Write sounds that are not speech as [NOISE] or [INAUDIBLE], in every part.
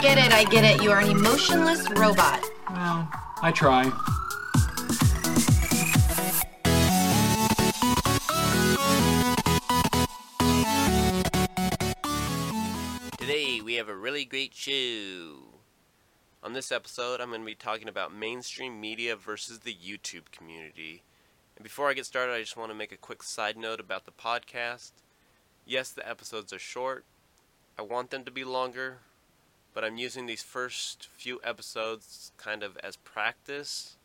get it, I get it. You are an emotionless robot. Well, I try. Today we have a really great show. On this episode, I'm going to be talking about mainstream media versus the YouTube community. And before I get started, I just want to make a quick side note about the podcast. Yes, the episodes are short. I want them to be longer, but I'm using these first few episodes kind of as practice.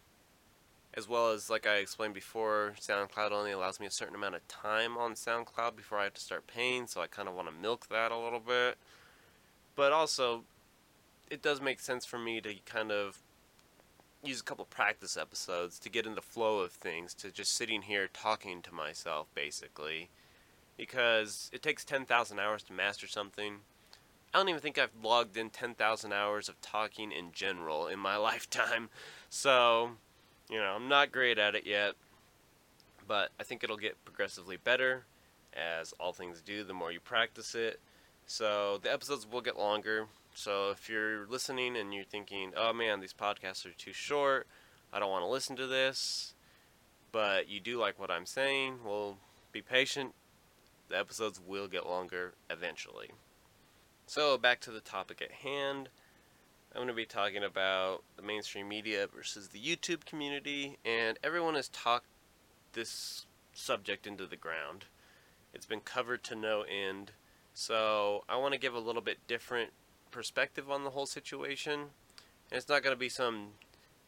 As well as, like I explained before, SoundCloud only allows me a certain amount of time on SoundCloud before I have to start paying, so I kind of want to milk that a little bit. But also, it does make sense for me to kind of use a couple practice episodes to get in the flow of things, to just sitting here talking to myself, basically. Because it takes 10,000 hours to master something. I don't even think I've logged in 10,000 hours of talking in general in my [LAUGHS] lifetime. So, you know, I'm not great at it yet. But I think it'll get progressively better, as all things do the more you practice it. So the episodes will get longer. So if you're listening and you're thinking, oh man, these podcasts are too short, I don't want to listen to this, but you do like what I'm saying, well, be patient. The episodes will get longer eventually. So back to the topic at hand. I'm going to be talking about the mainstream media versus the YouTube community, and everyone has talked this subject into the ground. It's been covered to no end so I want to give a little bit different perspective on the whole situation. And it's not going to be some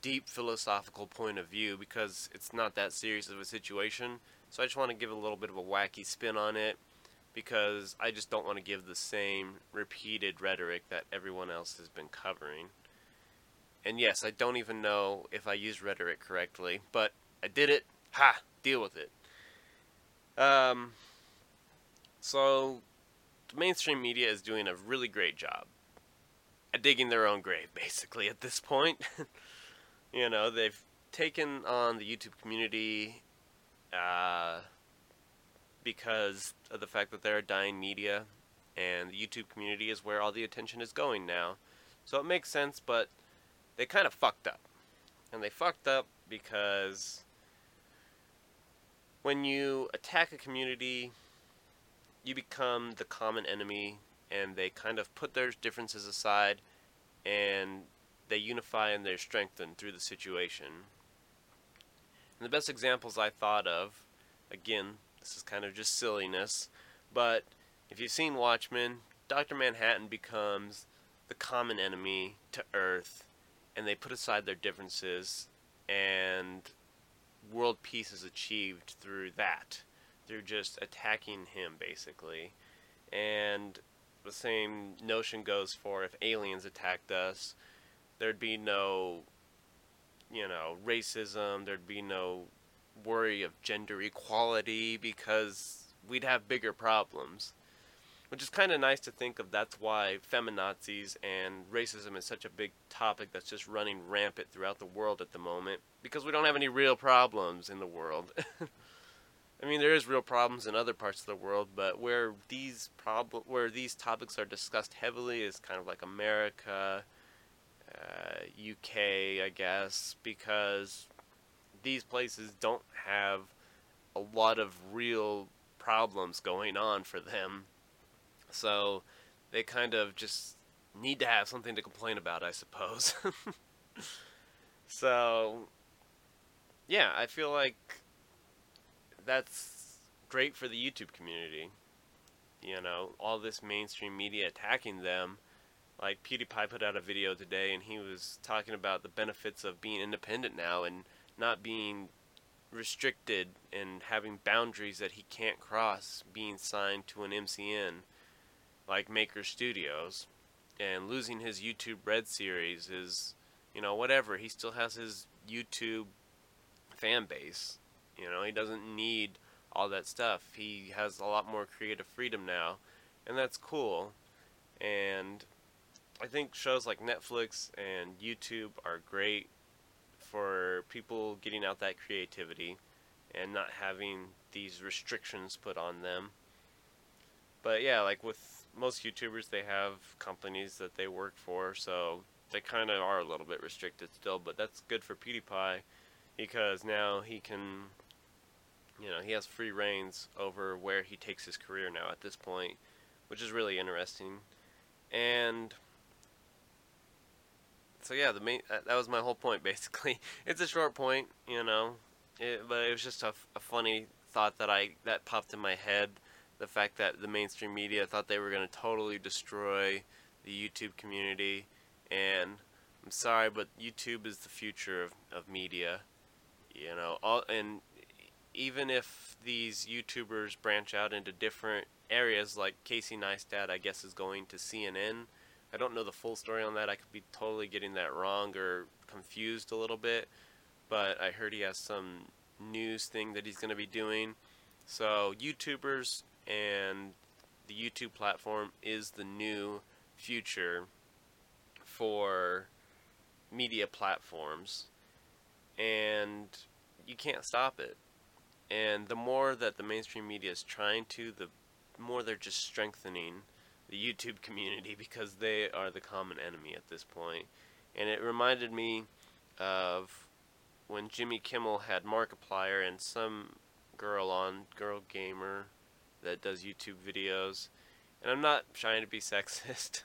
deep philosophical point of view because it's not that serious of a situation. So I just want to give a little bit of a wacky spin on it because I just don't want to give the same repeated rhetoric that everyone else has been covering. And yes, I don't even know if I used rhetoric correctly, but I did it. Ha! Deal with it. Um, so the mainstream media is doing a really great job at digging their own grave, [LAUGHS] basically, at this point. [LAUGHS] you know, they've taken on the YouTube community uh, because of the fact that they're a dying media, and the YouTube community is where all the attention is going now. So it makes sense, but they kind of fucked up. And they fucked up because when you attack a community you become the common enemy, and they kind of put their differences aside, and they unify and they're strengthened through the situation. And the best examples I thought of, again, this is kind of just silliness, but if you've seen Watchmen, Dr. Manhattan becomes the common enemy to Earth, and they put aside their differences, and world peace is achieved through that through just attacking him basically. And the same notion goes for if aliens attacked us, there'd be no you know, racism, there'd be no worry of gender equality because we'd have bigger problems. Which is kind of nice to think of that's why feminazis and racism is such a big topic that's just running rampant throughout the world at the moment because we don't have any real problems in the world. [LAUGHS] I mean, there is real problems in other parts of the world, but where these problem where these topics are discussed heavily is kind of like America, uh, UK, I guess, because these places don't have a lot of real problems going on for them, so they kind of just need to have something to complain about, I suppose. [LAUGHS] so, yeah, I feel like that's great for the YouTube community. You know, all this mainstream media attacking them. Like PewDiePie put out a video today and he was talking about the benefits of being independent now and not being restricted and having boundaries that he can't cross being signed to an MCN like Maker Studios and losing his YouTube Red series is you know whatever he still has his YouTube fan base you know, he doesn't need all that stuff. He has a lot more creative freedom now, and that's cool. And I think shows like Netflix and YouTube are great for people getting out that creativity and not having these restrictions put on them. But yeah, like with most YouTubers they have companies that they work for, so they kind of are a little bit restricted still. But that's good for PewDiePie because now he can, you know, he has free reigns over where he takes his career now at this point, which is really interesting. And so yeah, the main that was my whole point [LAUGHS] basically. It's a short point, you know, it, but it was just a, a funny thought that I that popped in my head the fact that the mainstream media thought they were going to totally destroy the YouTube community. And I'm sorry, but YouTube is the future of, of media. You know, all and even if these YouTubers branch out into different areas, like Casey Neistat, I guess, is going to CNN. I don't know the full story on that. I could be totally getting that wrong or confused a little bit. But I heard he has some news thing that he's going to be doing. So, YouTubers and the YouTube platform is the new future for media platforms and you can't stop it and the more that the mainstream media is trying to the more they're just strengthening the YouTube community because they are the common enemy at this point and it reminded me of when Jimmy Kimmel had Markiplier and some girl on Girl Gamer that does YouTube videos, and I'm not trying to be [LAUGHS] sexist.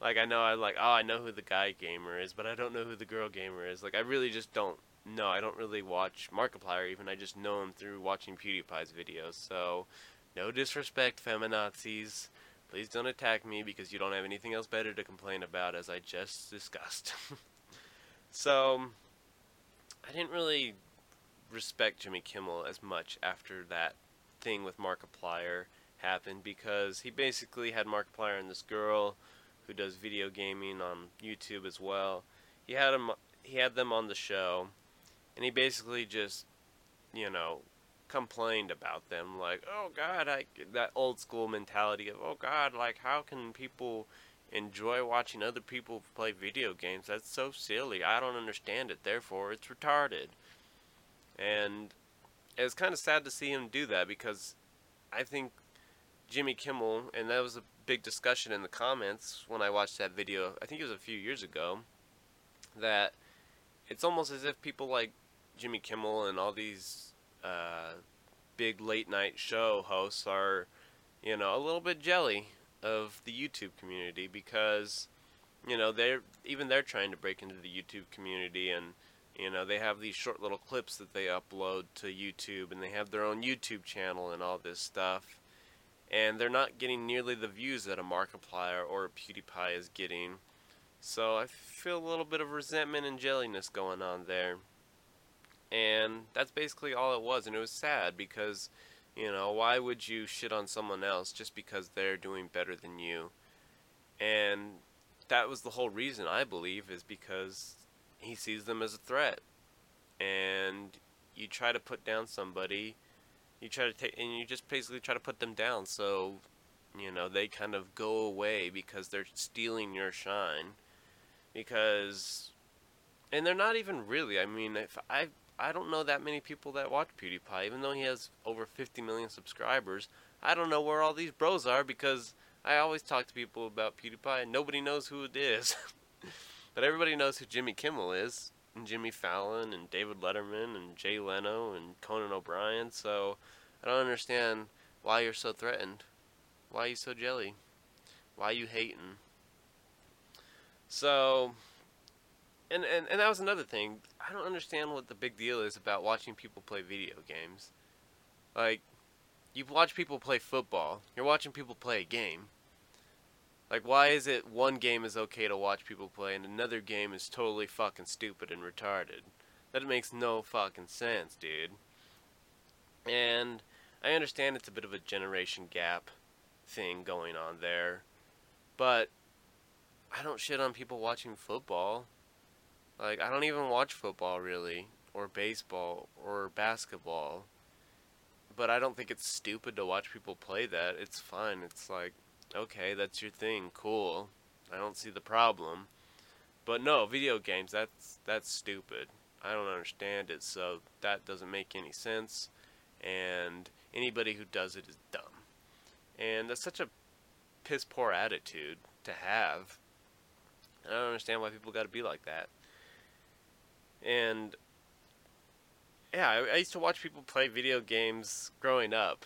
like I know I like oh I know who the guy gamer is, but I don't know who the girl gamer is. Like I really just don't know. I don't really watch Markiplier even. I just know him through watching PewDiePie's videos. So no disrespect, feminazis. Please don't attack me because you don't have anything else better to complain about, as I just discussed. [LAUGHS] so, I didn't really respect Jimmy Kimmel as much after that thing with Markiplier happened because he basically had Markiplier and this girl who does video gaming on YouTube as well. He had him he had them on the show and he basically just you know complained about them like oh god I that old school mentality of oh god like how can people enjoy watching other people play video games that's so silly I don't understand it therefore it's retarded and it was kind of sad to see him do that because I think Jimmy Kimmel, and that was a big discussion in the comments when I watched that video. I think it was a few years ago. That it's almost as if people like Jimmy Kimmel and all these uh, big late night show hosts are, you know, a little bit jelly of the YouTube community because, you know, they're even they're trying to break into the YouTube community and you know, they have these short little clips that they upload to YouTube and they have their own YouTube channel and all this stuff. And they're not getting nearly the views that a Markiplier or a PewDiePie is getting. So I feel a little bit of resentment and jelliness going on there. And that's basically all it was. And it was sad because, you know, why would you shit on someone else just because they're doing better than you? And that was the whole reason, I believe, is because he sees them as a threat. And you try to put down somebody, you try to take, and you just basically try to put them down. So, you know, they kind of go away because they're stealing your shine. Because, and they're not even really. I mean, if I I don't know that many people that watch PewDiePie, even though he has over 50 million subscribers. I don't know where all these bros are because I always talk to people about PewDiePie and nobody knows who it is. [LAUGHS] But everybody knows who Jimmy Kimmel is, and Jimmy Fallon, and David Letterman, and Jay Leno, and Conan O'Brien. So I don't understand why you're so threatened. Why you so jelly? Why you hating? So, and, and, and that was another thing. I don't understand what the big deal is about watching people play video games. Like, you watch people play football, you're watching people play a game. Like, why is it one game is okay to watch people play and another game is totally fucking stupid and retarded? That makes no fucking sense, dude. And I understand it's a bit of a generation gap thing going on there, but I don't shit on people watching football. Like, I don't even watch football really, or baseball, or basketball. But I don't think it's stupid to watch people play that. It's fine. It's like, okay, that's your thing, cool. I don't see the problem. But no, video games, that's that's stupid. I don't understand it, so that doesn't make any sense. And anybody who does it is dumb. And that's such a piss poor attitude to have. I don't understand why people got to be like that. And yeah, I, I used to watch people play video games growing up.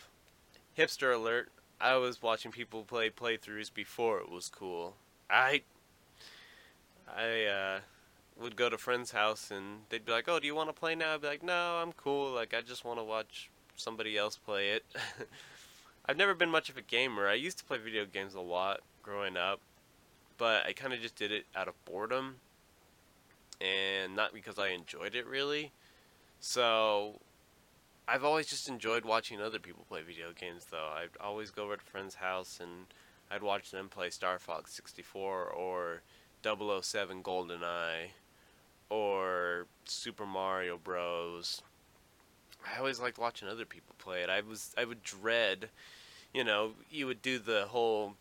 Hipster alert! I was watching people play playthroughs before it was cool. I I uh, would go to friends' house and they'd be like, "Oh, do you want to play now?" I'd be like, "No, I'm cool. Like, I just want to watch somebody else play it." [LAUGHS] I've never been much of a gamer. I used to play video games a lot growing up, but I kind of just did it out of boredom and not because I enjoyed it really. So I've always just enjoyed watching other people play video games though. I'd always go over to friend's house and I'd watch them play Star Fox 64 or 007 GoldenEye or Super Mario Bros. I always liked watching other people play it. I was I would dread, you know, you would do the whole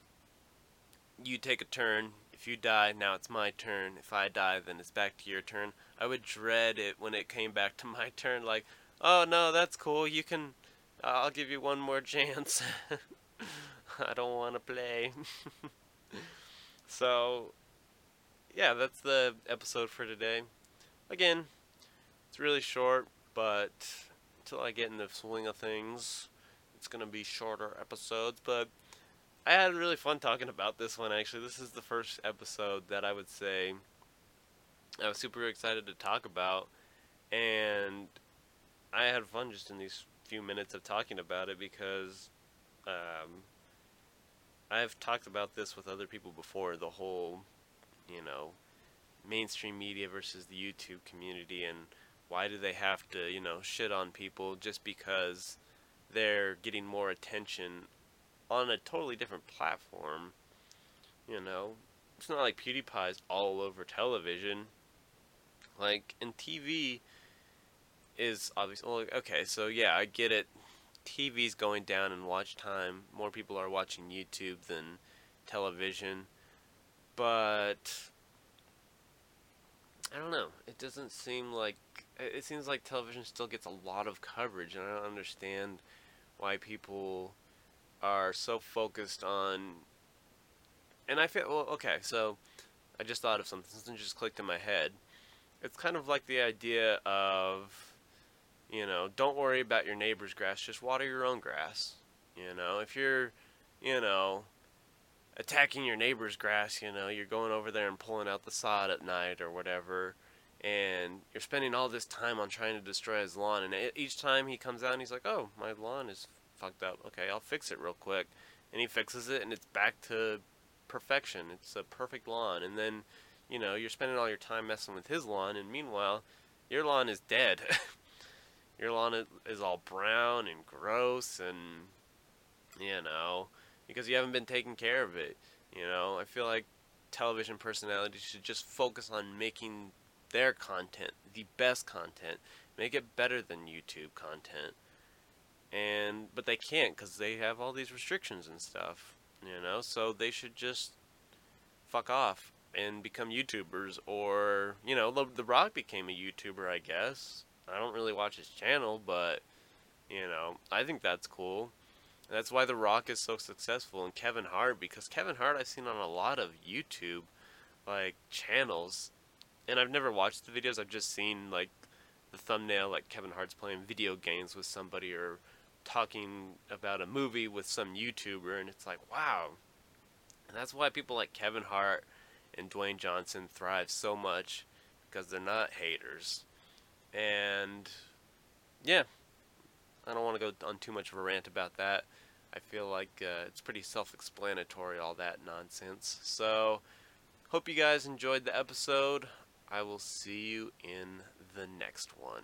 you take a turn, you die, now it's my turn. If I die, then it's back to your turn. I would dread it when it came back to my turn like, "Oh no, that's cool. You can I'll give you one more [LAUGHS] chance." I don't want to play. [LAUGHS] so, yeah, that's the episode for today. Again, it's really short, but until I get in the swing of things, it's going to be shorter episodes. But I had really fun talking about this one, actually. This is the first episode that I would say I was super excited to talk about. And I had fun just in these few minutes of talking about it because um, I've talked about this with other people before the whole, you know, mainstream media versus the YouTube community and why do they have to, you know, shit on people just because they're getting more attention on a totally different platform? You know, it's not like PewDiePie's all over television. Like, in TV is obviously, okay, so yeah, I get it. TV's going down in watch time. More people are watching YouTube than television. But I don't know. It doesn't seem like it seems like television still gets a lot of coverage and I don't understand why people are so focused on and I feel well okay, so I just thought of something something just clicked in my head. It's kind of like the idea of you know, don't worry about your neighbor's grass, just water your own grass. You know, if you're, you know, attacking your neighbor's grass, you know, you're going over there and pulling out the sod at night or whatever, and you're spending all this time on trying to destroy his lawn, and each time he comes out and he's like, oh, my lawn is fucked up. Okay, I'll fix it real quick. And he fixes it, and it's back to perfection. It's a perfect lawn. And then, you know, you're spending all your time messing with his lawn, and meanwhile, your lawn is dead. [LAUGHS] your lawn is all brown and gross and you know because you haven't been taking care of it you know i feel like television personalities should just focus on making their content the best content make it better than youtube content and but they can't because they have all these restrictions and stuff you know so they should just fuck off and become youtubers or you know the, the rock became a youtuber i guess I don't really watch his channel, but you know, I think that's cool. That's why The Rock is so successful and Kevin Hart because Kevin Hart I've seen on a lot of YouTube like channels and I've never watched the videos. I've just seen like the thumbnail like Kevin Hart's playing video games with somebody or talking about a movie with some YouTuber and it's like, wow. And that's why people like Kevin Hart and Dwayne Johnson thrive so much because they're not haters. And yeah, I don't want to go on too much of a rant about that. I feel like uh, it's pretty self explanatory, all that nonsense. So, hope you guys enjoyed the episode. I will see you in the next one.